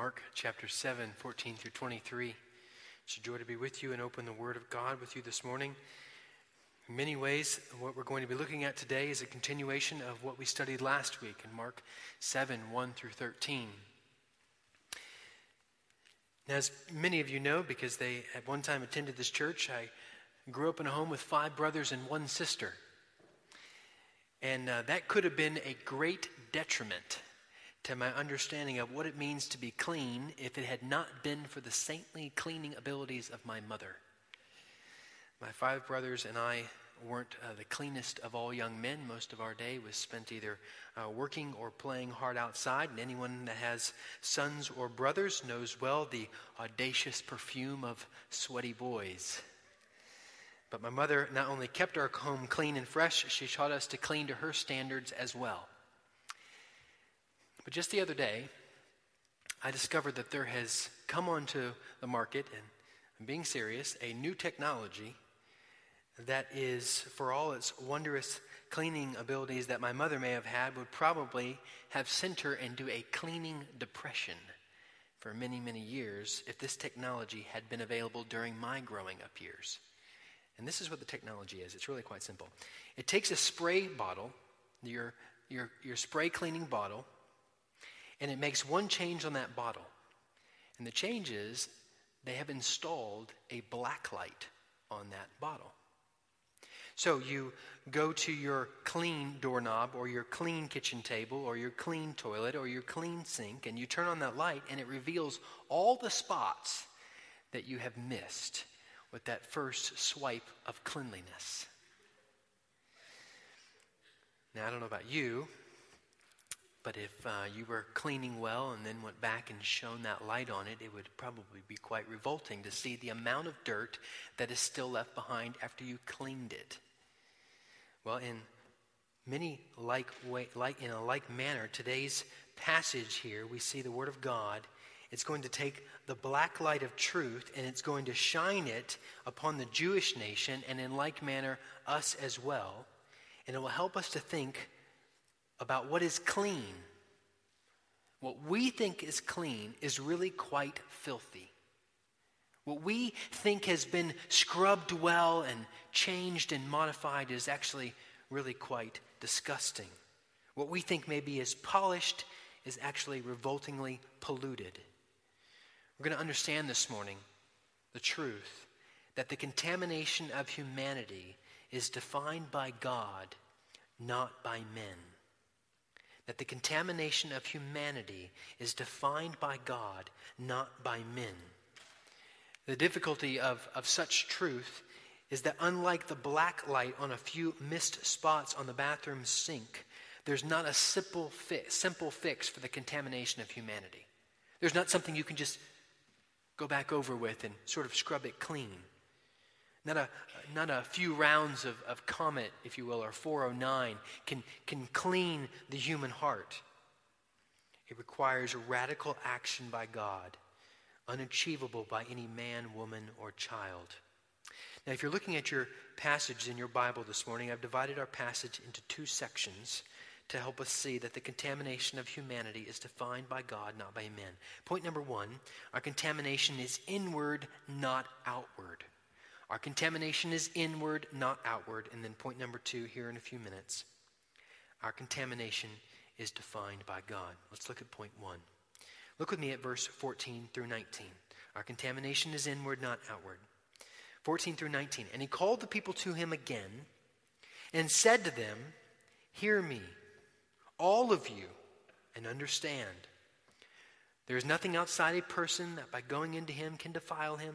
Mark chapter 7, 14 through 23. It's a joy to be with you and open the Word of God with you this morning. In many ways, what we're going to be looking at today is a continuation of what we studied last week in Mark 7, 1 through 13. Now, as many of you know, because they at one time attended this church, I grew up in a home with five brothers and one sister. And uh, that could have been a great detriment to my understanding of what it means to be clean if it had not been for the saintly cleaning abilities of my mother. My five brothers and I weren't uh, the cleanest of all young men. Most of our day was spent either uh, working or playing hard outside. And anyone that has sons or brothers knows well the audacious perfume of sweaty boys. But my mother not only kept our home clean and fresh, she taught us to clean to her standards as well. But just the other day, I discovered that there has come onto the market, and I'm being serious, a new technology that is, for all its wondrous cleaning abilities that my mother may have had, would probably have sent her into a cleaning depression for many, many years if this technology had been available during my growing up years. And this is what the technology is it's really quite simple. It takes a spray bottle, your, your, your spray cleaning bottle, and it makes one change on that bottle. And the change is they have installed a black light on that bottle. So you go to your clean doorknob or your clean kitchen table or your clean toilet or your clean sink and you turn on that light and it reveals all the spots that you have missed with that first swipe of cleanliness. Now, I don't know about you, but if uh, you were cleaning well and then went back and shone that light on it, it would probably be quite revolting to see the amount of dirt that is still left behind after you cleaned it. Well, in many like way, like in a like manner, today's passage here, we see the Word of God. It's going to take the black light of truth and it's going to shine it upon the Jewish nation and in like manner us as well. And it will help us to think about what is clean. What we think is clean is really quite filthy. What we think has been scrubbed well and changed and modified is actually really quite disgusting. What we think maybe is polished is actually revoltingly polluted. We're going to understand this morning the truth that the contamination of humanity is defined by God, not by men that the contamination of humanity is defined by God, not by men. The difficulty of, of such truth is that unlike the black light on a few missed spots on the bathroom sink, there's not a simple, fi- simple fix for the contamination of humanity. There's not something you can just go back over with and sort of scrub it clean. Not a, not a few rounds of, of Comet, if you will, or 409 can, can clean the human heart. It requires radical action by God, unachievable by any man, woman, or child. Now, if you're looking at your passage in your Bible this morning, I've divided our passage into two sections to help us see that the contamination of humanity is defined by God, not by men. Point number one our contamination is inward, not outward. Our contamination is inward, not outward. And then point number two, here in a few minutes, our contamination is defined by God. Let's look at point one. Look with me at verse 14 through 19. Our contamination is inward, not outward. 14 through 19. And he called the people to him again and said to them, Hear me, all of you, and understand. There is nothing outside a person that by going into him can defile him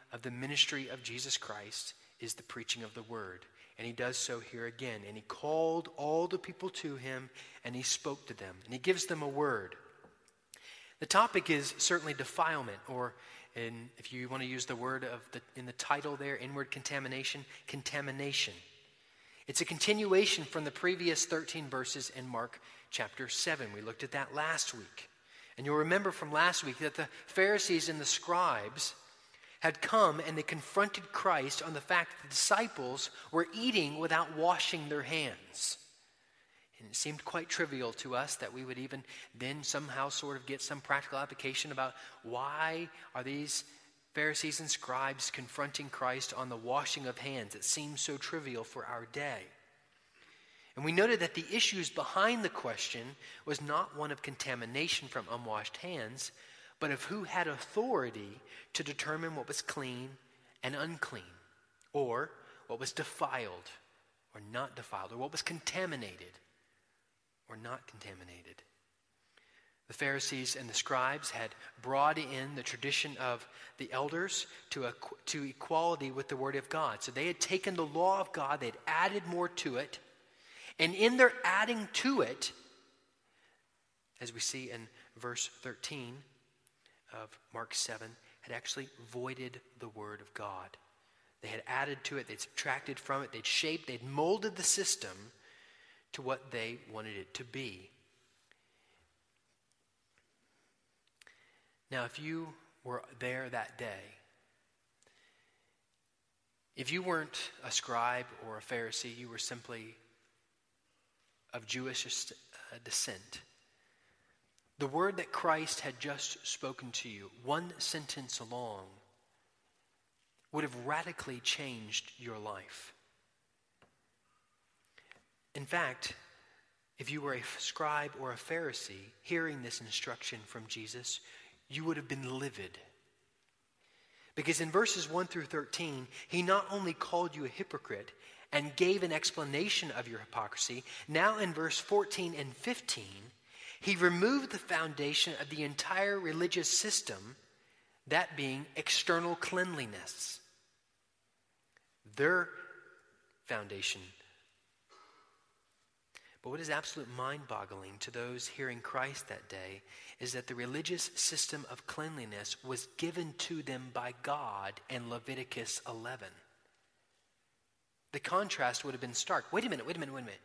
of the ministry of Jesus Christ is the preaching of the word. And he does so here again. And he called all the people to him and he spoke to them. And he gives them a word. The topic is certainly defilement, or in, if you want to use the word of the, in the title there, inward contamination, contamination. It's a continuation from the previous 13 verses in Mark chapter 7. We looked at that last week. And you'll remember from last week that the Pharisees and the scribes had come and they confronted Christ on the fact that the disciples were eating without washing their hands. And it seemed quite trivial to us that we would even then somehow sort of get some practical application about why are these Pharisees and scribes confronting Christ on the washing of hands. It seems so trivial for our day. And we noted that the issues behind the question was not one of contamination from unwashed hands, but of who had authority to determine what was clean and unclean, or what was defiled or not defiled, or what was contaminated or not contaminated. The Pharisees and the scribes had brought in the tradition of the elders to, a, to equality with the Word of God. So they had taken the law of God, they had added more to it, and in their adding to it, as we see in verse 13 of Mark 7, had actually voided the Word of God. They had added to it, they'd subtracted from it, they'd shaped, they'd molded the system to what they wanted it to be. Now, if you were there that day, if you weren't a scribe or a Pharisee, you were simply of Jewish descent. The word that Christ had just spoken to you, one sentence long, would have radically changed your life. In fact, if you were a scribe or a Pharisee hearing this instruction from Jesus, you would have been livid. Because in verses 1 through 13, he not only called you a hypocrite and gave an explanation of your hypocrisy, now in verse 14 and 15, he removed the foundation of the entire religious system, that being external cleanliness. Their foundation but what is absolute mind boggling to those hearing Christ that day is that the religious system of cleanliness was given to them by God in Leviticus 11. The contrast would have been stark. Wait a minute, wait a minute, wait a minute.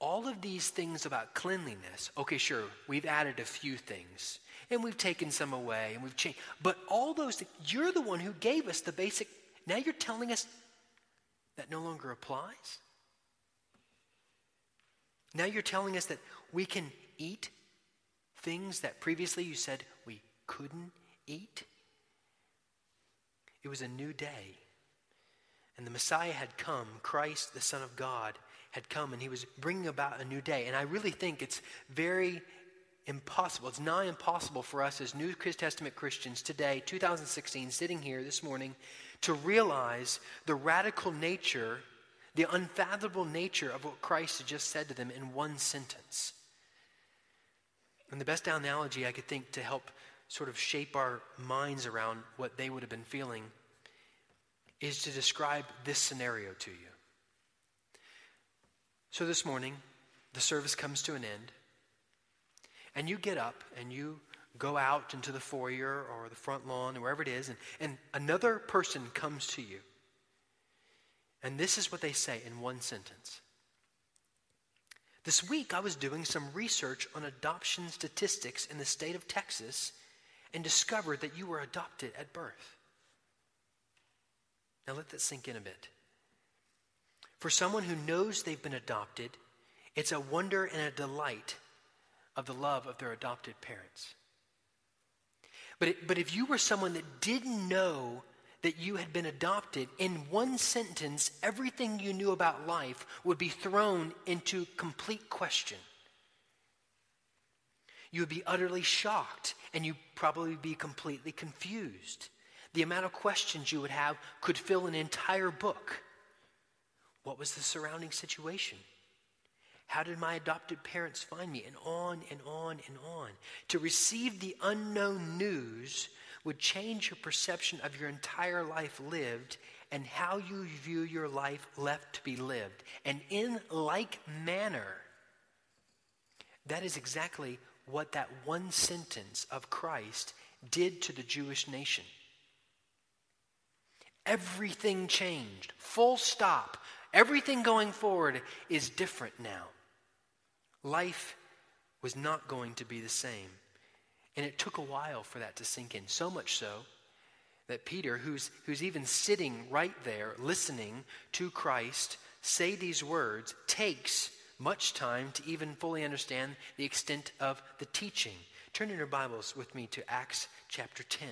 All of these things about cleanliness, okay, sure, we've added a few things and we've taken some away and we've changed. But all those, you're the one who gave us the basic. Now you're telling us that no longer applies? Now you're telling us that we can eat things that previously you said we couldn't eat? It was a new day. And the Messiah had come, Christ, the Son of God, had come, and he was bringing about a new day. And I really think it's very impossible, it's nigh impossible for us as New Testament Christians today, 2016, sitting here this morning, to realize the radical nature the unfathomable nature of what Christ had just said to them in one sentence. And the best analogy I could think to help sort of shape our minds around what they would have been feeling is to describe this scenario to you. So this morning, the service comes to an end, and you get up and you go out into the foyer or the front lawn or wherever it is, and, and another person comes to you. And this is what they say in one sentence. This week, I was doing some research on adoption statistics in the state of Texas and discovered that you were adopted at birth. Now, let that sink in a bit. For someone who knows they've been adopted, it's a wonder and a delight of the love of their adopted parents. But, it, but if you were someone that didn't know that you had been adopted, in one sentence, everything you knew about life would be thrown into complete question. You would be utterly shocked and you'd probably be completely confused. The amount of questions you would have could fill an entire book. What was the surrounding situation? How did my adopted parents find me? And on and on and on. To receive the unknown news would change your perception of your entire life lived and how you view your life left to be lived. And in like manner, that is exactly what that one sentence of Christ did to the Jewish nation. Everything changed, full stop. Everything going forward is different now. Life was not going to be the same. And it took a while for that to sink in, so much so that Peter, who's, who's even sitting right there listening to Christ say these words, takes much time to even fully understand the extent of the teaching. Turn in your Bibles with me to Acts chapter 10.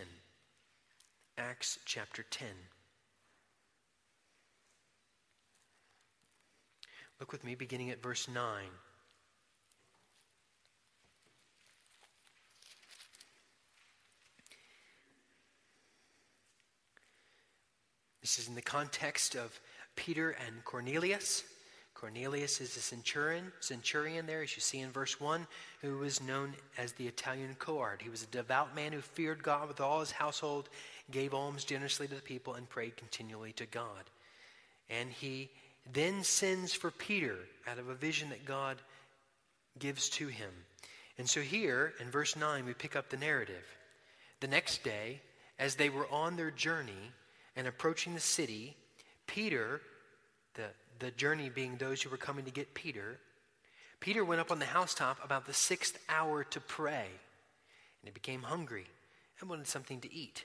Acts chapter 10. Look with me beginning at verse 9. This is in the context of Peter and Cornelius. Cornelius is a centurion, centurion there, as you see in verse 1, who was known as the Italian cohort. He was a devout man who feared God with all his household, gave alms generously to the people, and prayed continually to God. And he then sends for Peter out of a vision that God gives to him. And so here in verse 9, we pick up the narrative. The next day, as they were on their journey and approaching the city, Peter, the, the journey being those who were coming to get Peter, Peter went up on the housetop about the sixth hour to pray. And he became hungry and wanted something to eat.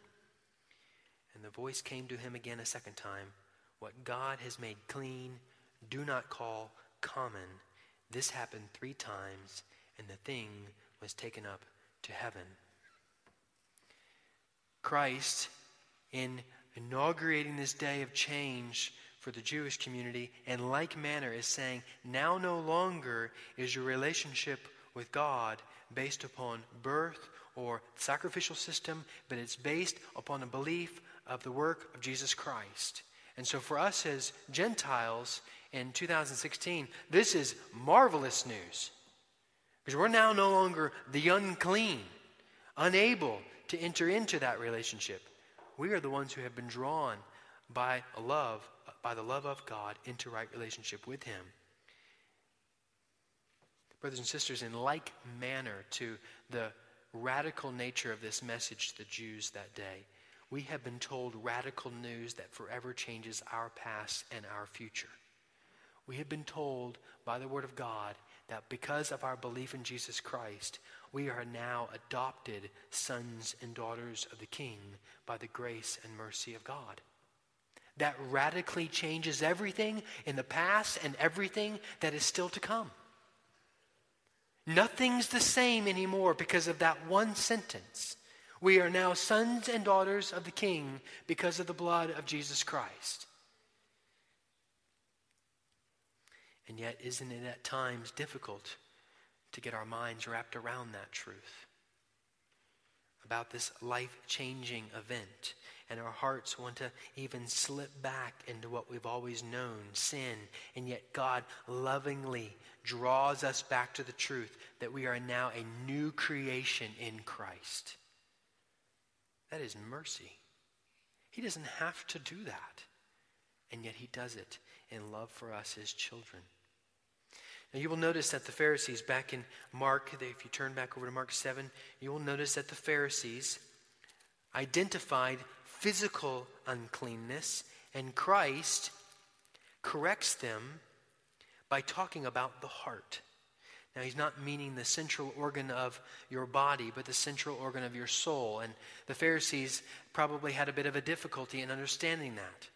And the voice came to him again a second time What God has made clean, do not call common. This happened three times, and the thing was taken up to heaven. Christ, in inaugurating this day of change for the Jewish community, in like manner is saying, now no longer is your relationship with God based upon birth or sacrificial system, but it's based upon a belief of the work of Jesus Christ. And so for us as Gentiles in 2016, this is marvelous news. Because we're now no longer the unclean, unable to enter into that relationship. We are the ones who have been drawn by love, by the love of God into right relationship with Him. Brothers and sisters, in like manner to the radical nature of this message to the Jews that day, we have been told radical news that forever changes our past and our future. We have been told by the Word of God that because of our belief in Jesus Christ, we are now adopted sons and daughters of the King by the grace and mercy of God. That radically changes everything in the past and everything that is still to come. Nothing's the same anymore because of that one sentence. We are now sons and daughters of the King because of the blood of Jesus Christ. And yet, isn't it at times difficult to get our minds wrapped around that truth? About this life changing event. And our hearts want to even slip back into what we've always known sin. And yet, God lovingly draws us back to the truth that we are now a new creation in Christ. That is mercy. He doesn't have to do that. And yet he does it in love for us, as children. Now you will notice that the Pharisees, back in Mark, if you turn back over to Mark 7, you will notice that the Pharisees identified physical uncleanness, and Christ corrects them by talking about the heart. Now, he's not meaning the central organ of your body, but the central organ of your soul. And the Pharisees probably had a bit of a difficulty in understanding that.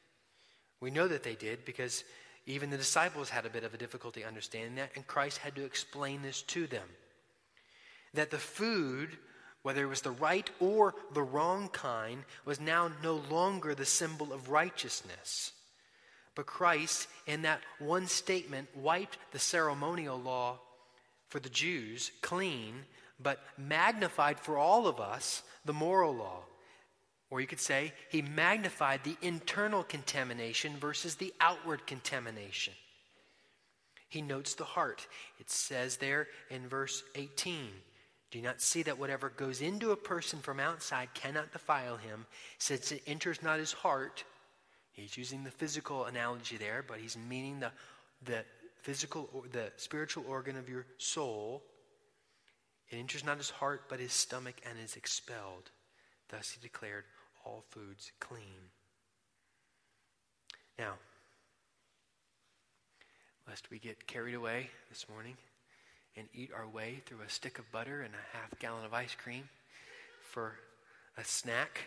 We know that they did because even the disciples had a bit of a difficulty understanding that, and Christ had to explain this to them. That the food, whether it was the right or the wrong kind, was now no longer the symbol of righteousness. But Christ, in that one statement, wiped the ceremonial law for the Jews clean but magnified for all of us the moral law. Or you could say he magnified the internal contamination versus the outward contamination. He notes the heart. It says there in verse 18 Do you not see that whatever goes into a person from outside cannot defile him, since it enters not his heart? He's using the physical analogy there, but he's meaning the, the physical, or the spiritual organ of your soul. It enters not his heart, but his stomach, and is expelled. Thus he declared all foods clean. Now, lest we get carried away this morning and eat our way through a stick of butter and a half gallon of ice cream for a snack,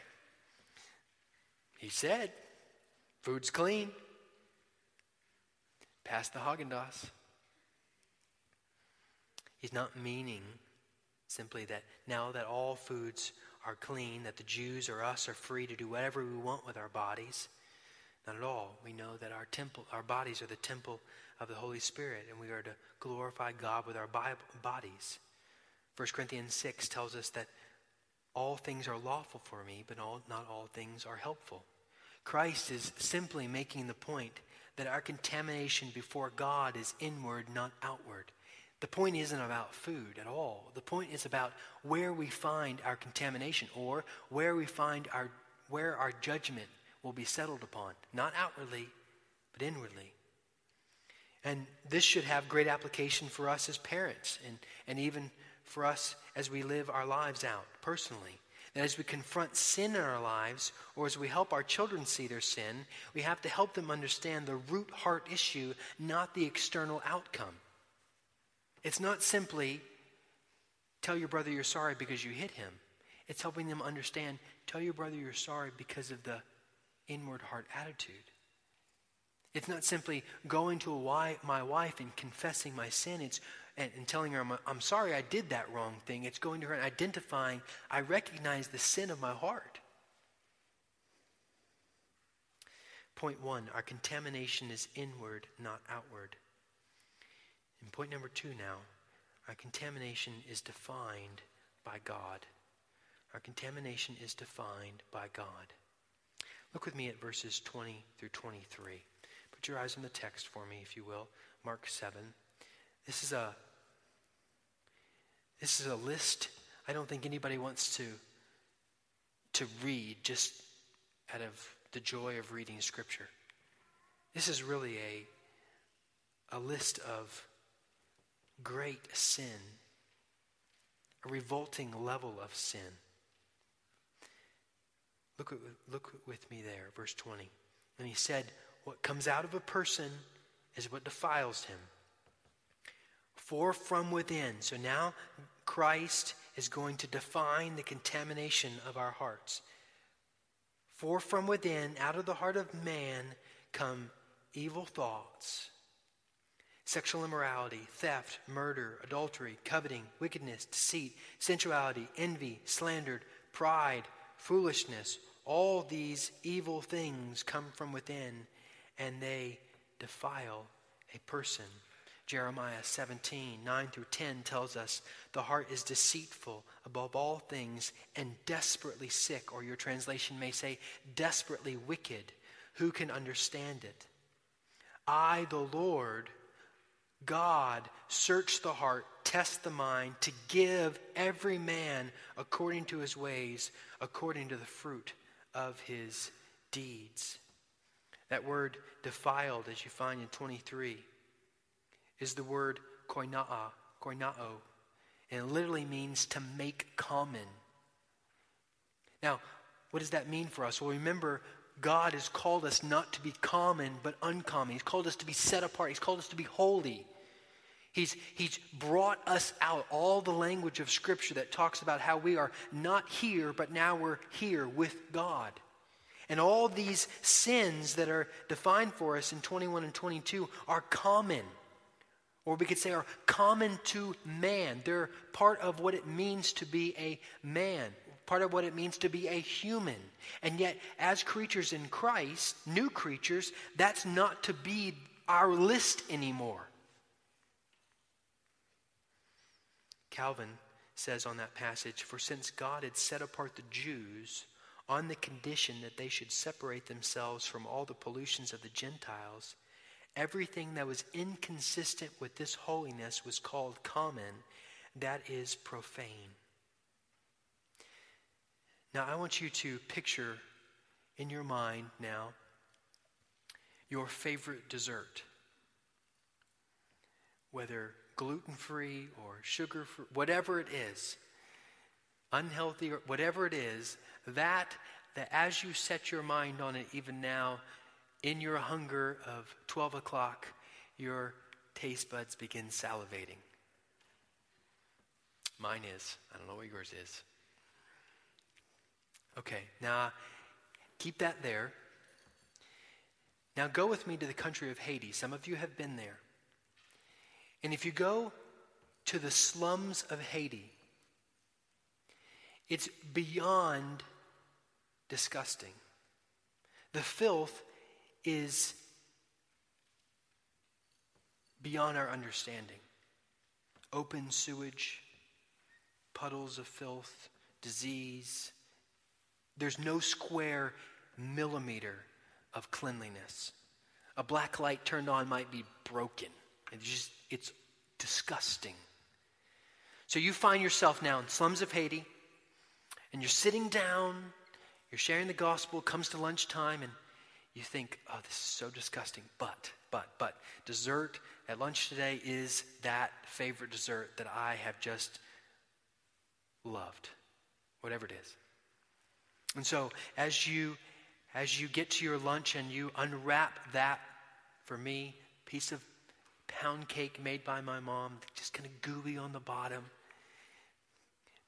he said, Food's clean. Pass the Haagen-Dazs. He's not meaning simply that now that all foods are clean, that the Jews or us are free to do whatever we want with our bodies. Not at all. We know that our temple, our bodies are the temple of the Holy Spirit, and we are to glorify God with our bodies. 1 Corinthians 6 tells us that all things are lawful for me, but all, not all things are helpful. Christ is simply making the point that our contamination before God is inward, not outward. The point isn't about food at all. The point is about where we find our contamination or where we find our where our judgment will be settled upon, not outwardly, but inwardly. And this should have great application for us as parents and, and even for us as we live our lives out personally. That as we confront sin in our lives, or as we help our children see their sin, we have to help them understand the root heart issue, not the external outcome. It's not simply tell your brother you're sorry because you hit him. It's helping them understand tell your brother you're sorry because of the inward heart attitude. It's not simply going to my wife and confessing my sin. It's and, and telling her, I'm, I'm sorry I did that wrong thing. It's going to her and identifying, I recognize the sin of my heart. Point one our contamination is inward, not outward. And point number two now our contamination is defined by God. Our contamination is defined by God. Look with me at verses 20 through 23. Put your eyes on the text for me, if you will. Mark 7. This is a this is a list I don't think anybody wants to, to read just out of the joy of reading Scripture. This is really a, a list of great sin, a revolting level of sin. Look, look with me there, verse 20. And he said, What comes out of a person is what defiles him. For from within. So now Christ is going to define the contamination of our hearts. For from within, out of the heart of man, come evil thoughts, sexual immorality, theft, murder, adultery, coveting, wickedness, deceit, sensuality, envy, slander, pride, foolishness. All these evil things come from within, and they defile a person. Jeremiah 17, 9 through 10 tells us the heart is deceitful above all things and desperately sick, or your translation may say, desperately wicked. Who can understand it? I, the Lord, God, search the heart, test the mind, to give every man according to his ways, according to the fruit of his deeds. That word defiled, as you find in 23, is the word koinaa, koinao, and it literally means to make common. Now, what does that mean for us? Well, remember, God has called us not to be common, but uncommon. He's called us to be set apart. He's called us to be holy. He's, he's brought us out, all the language of Scripture that talks about how we are not here, but now we're here with God. And all these sins that are defined for us in 21 and 22 are common or we could say are common to man. They're part of what it means to be a man, part of what it means to be a human. And yet, as creatures in Christ, new creatures, that's not to be our list anymore. Calvin says on that passage For since God had set apart the Jews on the condition that they should separate themselves from all the pollutions of the Gentiles, everything that was inconsistent with this holiness was called common, that is profane. Now, I want you to picture in your mind now your favorite dessert, whether gluten free or sugar free, whatever it is, unhealthy or whatever it is, that, that as you set your mind on it, even now, in your hunger of 12 o'clock, your taste buds begin salivating. Mine is. I don't know what yours is. Okay, now keep that there. Now go with me to the country of Haiti. Some of you have been there. And if you go to the slums of Haiti, it's beyond disgusting. The filth is beyond our understanding. Open sewage, puddles of filth, disease, there's no square millimeter of cleanliness. A black light turned on might be broken. It's just, it's disgusting. So you find yourself now in slums of Haiti, and you're sitting down, you're sharing the gospel, comes to lunchtime, and you think, oh, this is so disgusting. But, but, but, dessert at lunch today is that favorite dessert that I have just loved, whatever it is. And so as you as you get to your lunch and you unwrap that for me piece of pound cake made by my mom, just kind of gooey on the bottom.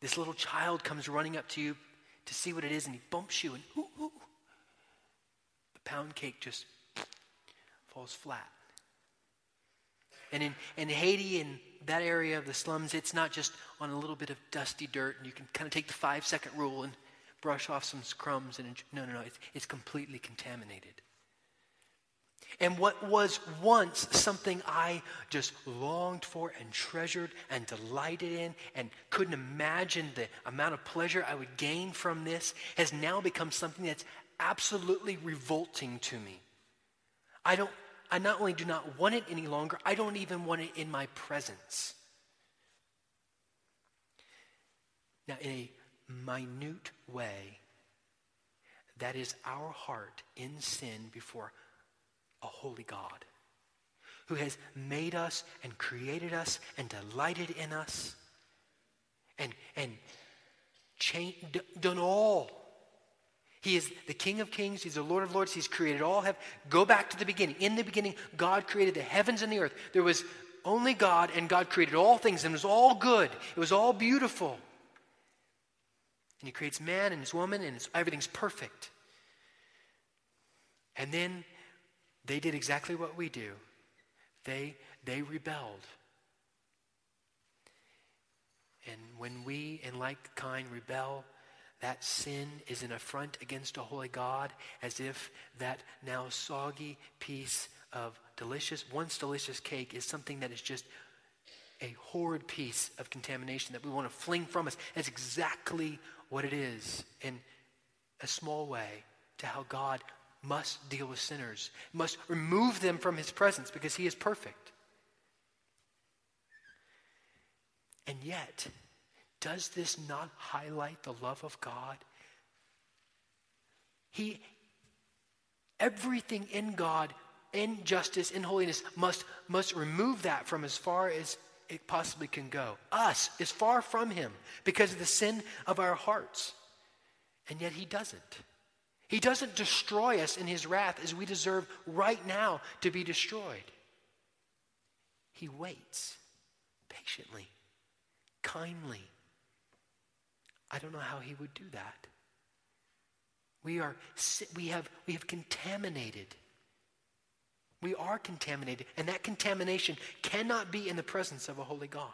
This little child comes running up to you to see what it is and he bumps you and ooh, ooh. Pound cake just falls flat. And in, in Haiti, in that area of the slums, it's not just on a little bit of dusty dirt and you can kind of take the five second rule and brush off some crumbs and no, no, no. It's, it's completely contaminated. And what was once something I just longed for and treasured and delighted in and couldn't imagine the amount of pleasure I would gain from this has now become something that's absolutely revolting to me. I don't I not only do not want it any longer, I don't even want it in my presence. Now, in a minute way, that is our heart in sin before a holy God who has made us and created us and delighted in us and, and changed, done all. He is the King of Kings. He's the Lord of Lords. He's created all. Have go back to the beginning. In the beginning, God created the heavens and the earth. There was only God, and God created all things, and it was all good. It was all beautiful. And he creates man and his woman, and everything's perfect. And then they did exactly what we do. They, they rebelled. And when we, in like kind, rebel, that sin is an affront against a holy God, as if that now soggy piece of delicious, once delicious cake is something that is just a horrid piece of contamination that we want to fling from us. That's exactly what it is in a small way to how God must deal with sinners, must remove them from his presence because he is perfect. And yet, does this not highlight the love of God? He, everything in God, in justice, in holiness, must, must remove that from as far as it possibly can go. Us is far from him because of the sin of our hearts. And yet he doesn't. He doesn't destroy us in his wrath as we deserve right now to be destroyed. He waits patiently, kindly. I don't know how he would do that. We are we have we have contaminated we are contaminated, and that contamination cannot be in the presence of a holy God.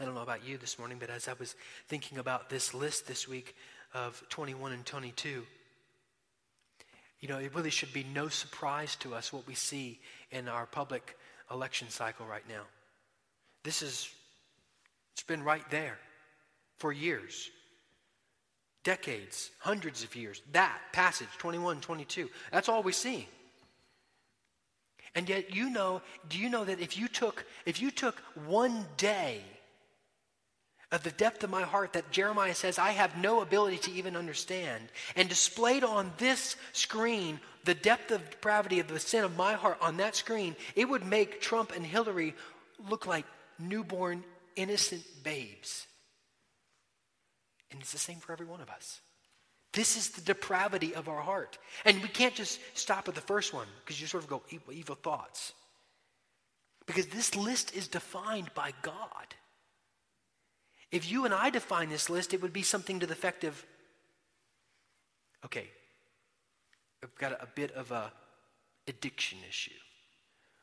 I don't know about you this morning, but as I was thinking about this list this week of 21 and 22, you know, it really should be no surprise to us what we see in our public election cycle right now. This is It's been right there for years, decades, hundreds of years. That passage, 21, 22, that's all we see. And yet you know, do you know that if you took if you took one day of the depth of my heart that Jeremiah says I have no ability to even understand, and displayed on this screen the depth of depravity of the sin of my heart on that screen, it would make Trump and Hillary look like newborn, innocent babes. And it's the same for every one of us. This is the depravity of our heart. And we can't just stop at the first one because you sort of go evil, evil thoughts. Because this list is defined by God. If you and I define this list, it would be something to the effect of okay, I've got a, a bit of a addiction issue.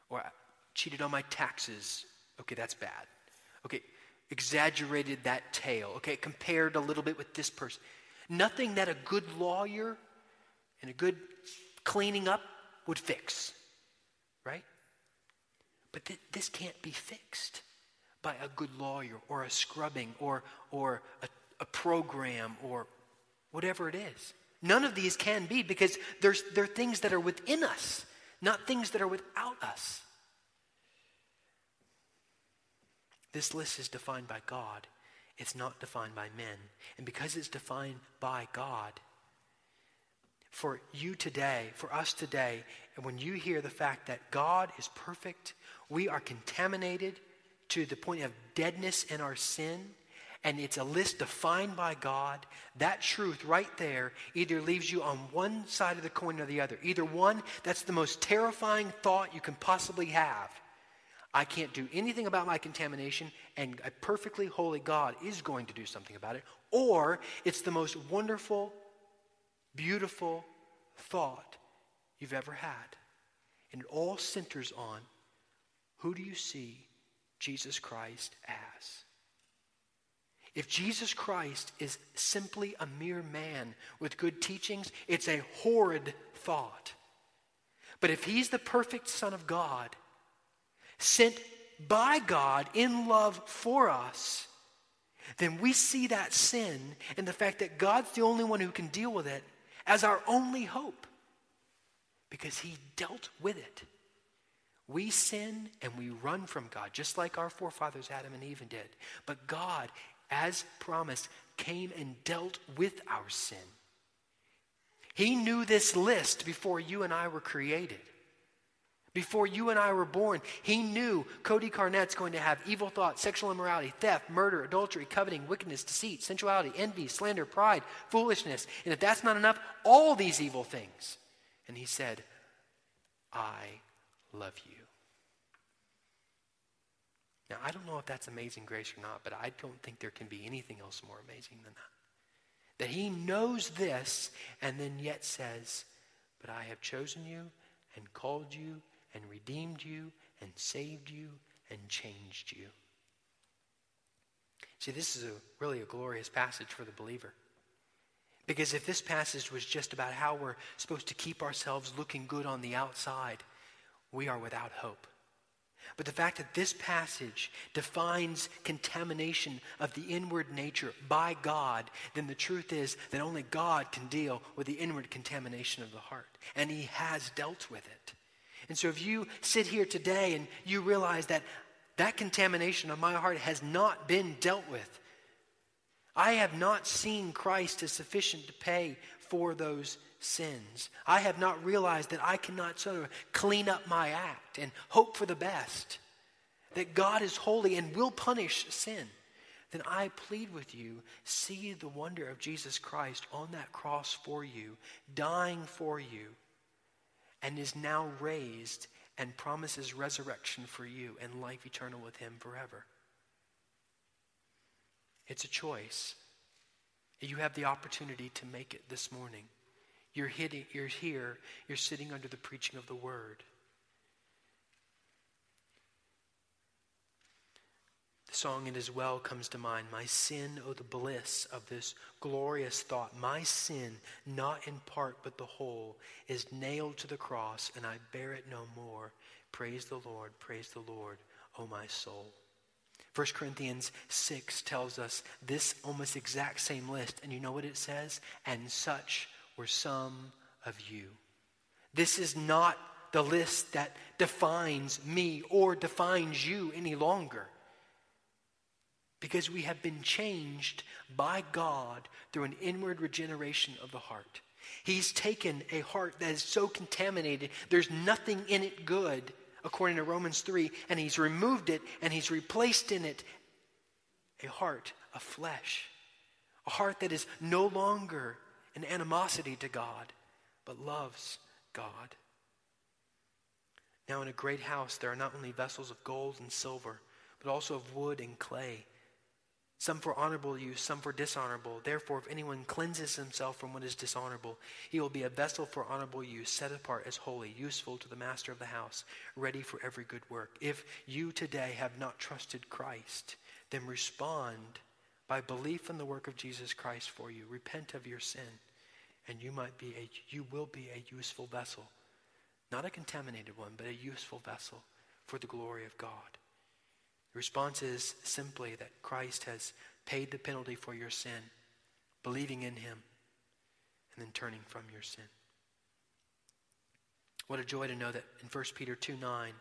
Or I cheated on my taxes. Okay, that's bad. Okay, exaggerated that tale. Okay, compared a little bit with this person. Nothing that a good lawyer and a good cleaning up would fix, right? But th- this can't be fixed by a good lawyer or a scrubbing or, or a, a program or whatever it is. None of these can be because there's, they're things that are within us, not things that are without us. This list is defined by God. It's not defined by men. And because it's defined by God, for you today, for us today, and when you hear the fact that God is perfect, we are contaminated to the point of deadness in our sin, and it's a list defined by God, that truth right there either leaves you on one side of the coin or the other. Either one, that's the most terrifying thought you can possibly have. I can't do anything about my contamination, and a perfectly holy God is going to do something about it. Or it's the most wonderful, beautiful thought you've ever had. And it all centers on who do you see Jesus Christ as? If Jesus Christ is simply a mere man with good teachings, it's a horrid thought. But if he's the perfect Son of God, sent by God in love for us, then we see that sin and the fact that God's the only one who can deal with it as our only hope because he dealt with it. We sin and we run from God, just like our forefathers Adam and Eve did. But God as promised, came and dealt with our sin. He knew this list before you and I were created. Before you and I were born, he knew Cody Carnett's going to have evil thoughts, sexual immorality, theft, murder, adultery, coveting, wickedness, deceit, sensuality, envy, slander, pride, foolishness. And if that's not enough, all these evil things. And he said, I love you. Now, I don't know if that's amazing grace or not, but I don't think there can be anything else more amazing than that. That he knows this and then yet says, But I have chosen you and called you and redeemed you and saved you and changed you. See, this is a, really a glorious passage for the believer. Because if this passage was just about how we're supposed to keep ourselves looking good on the outside, we are without hope. But the fact that this passage defines contamination of the inward nature by God, then the truth is that only God can deal with the inward contamination of the heart. And He has dealt with it. And so if you sit here today and you realize that that contamination of my heart has not been dealt with, I have not seen Christ as sufficient to pay for those sins. I have not realized that I cannot sort of clean up my act and hope for the best, that God is holy and will punish sin. Then I plead with you, see the wonder of Jesus Christ on that cross for you, dying for you, and is now raised and promises resurrection for you and life eternal with him forever. It's a choice. You have the opportunity to make it this morning. You're, hitting, you're here, you're sitting under the preaching of the word. The song It Is Well comes to mind. My sin, oh, the bliss of this glorious thought. My sin, not in part but the whole, is nailed to the cross, and I bear it no more. Praise the Lord, praise the Lord, O oh my soul. 1 Corinthians 6 tells us this almost exact same list. And you know what it says? And such were some of you. This is not the list that defines me or defines you any longer. Because we have been changed by God through an inward regeneration of the heart. He's taken a heart that is so contaminated, there's nothing in it good, according to Romans 3, and He's removed it and He's replaced in it a heart of flesh. A heart that is no longer an animosity to God, but loves God. Now, in a great house, there are not only vessels of gold and silver, but also of wood and clay some for honorable use, some for dishonorable. Therefore, if anyone cleanses himself from what is dishonorable, he will be a vessel for honorable use, set apart as holy, useful to the master of the house, ready for every good work. If you today have not trusted Christ, then respond by belief in the work of Jesus Christ for you. Repent of your sin, and you might be a you will be a useful vessel. Not a contaminated one, but a useful vessel for the glory of God. Response is simply that Christ has paid the penalty for your sin, believing in him, and then turning from your sin. What a joy to know that in 1 Peter 2 9,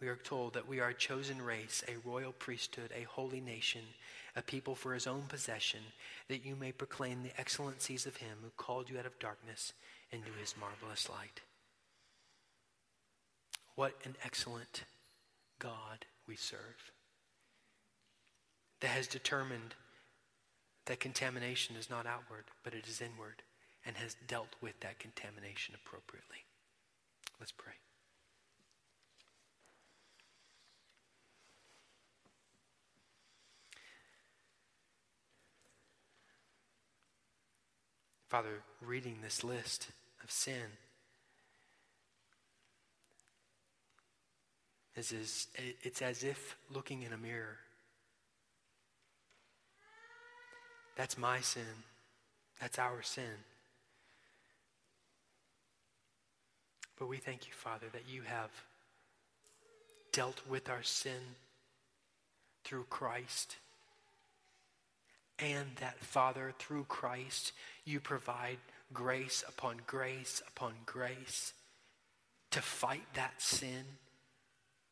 we are told that we are a chosen race, a royal priesthood, a holy nation, a people for his own possession, that you may proclaim the excellencies of him who called you out of darkness into his marvelous light. What an excellent God we serve that has determined that contamination is not outward, but it is inward, and has dealt with that contamination appropriately. Let's pray. Father, reading this list of sin is, is it's as if looking in a mirror That's my sin. That's our sin. But we thank you, Father, that you have dealt with our sin through Christ. And that, Father, through Christ, you provide grace upon grace upon grace to fight that sin,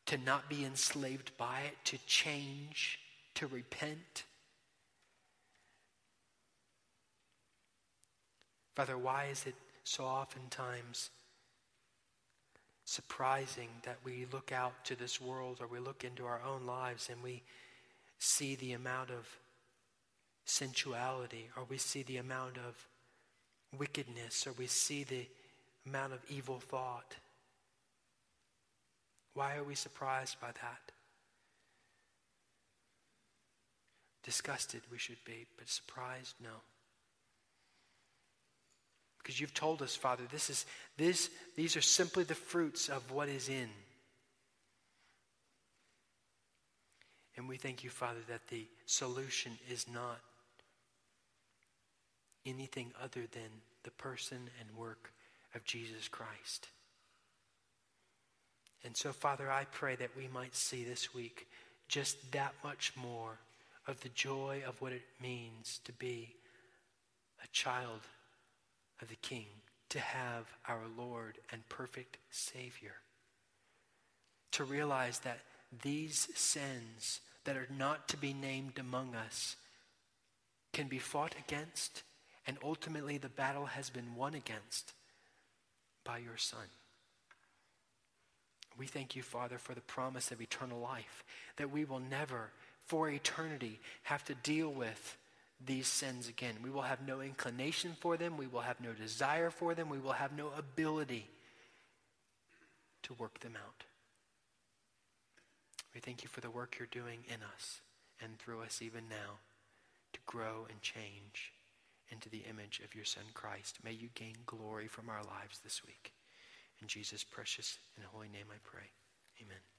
to not be enslaved by it, to change, to repent. Father, why is it so oftentimes surprising that we look out to this world or we look into our own lives and we see the amount of sensuality or we see the amount of wickedness or we see the amount of evil thought? Why are we surprised by that? Disgusted we should be, but surprised, no. Because you've told us, Father, this is, this, these are simply the fruits of what is in. And we thank you, Father, that the solution is not anything other than the person and work of Jesus Christ. And so, Father, I pray that we might see this week just that much more of the joy of what it means to be a child of the King, to have our Lord and perfect Savior. To realize that these sins that are not to be named among us can be fought against, and ultimately the battle has been won against by your Son. We thank you, Father, for the promise of eternal life, that we will never, for eternity, have to deal with these sins again. We will have no inclination for them. We will have no desire for them. We will have no ability to work them out. We thank you for the work you're doing in us and through us even now to grow and change into the image of your Son Christ. May you gain glory from our lives this week. In Jesus' precious and holy name I pray. Amen.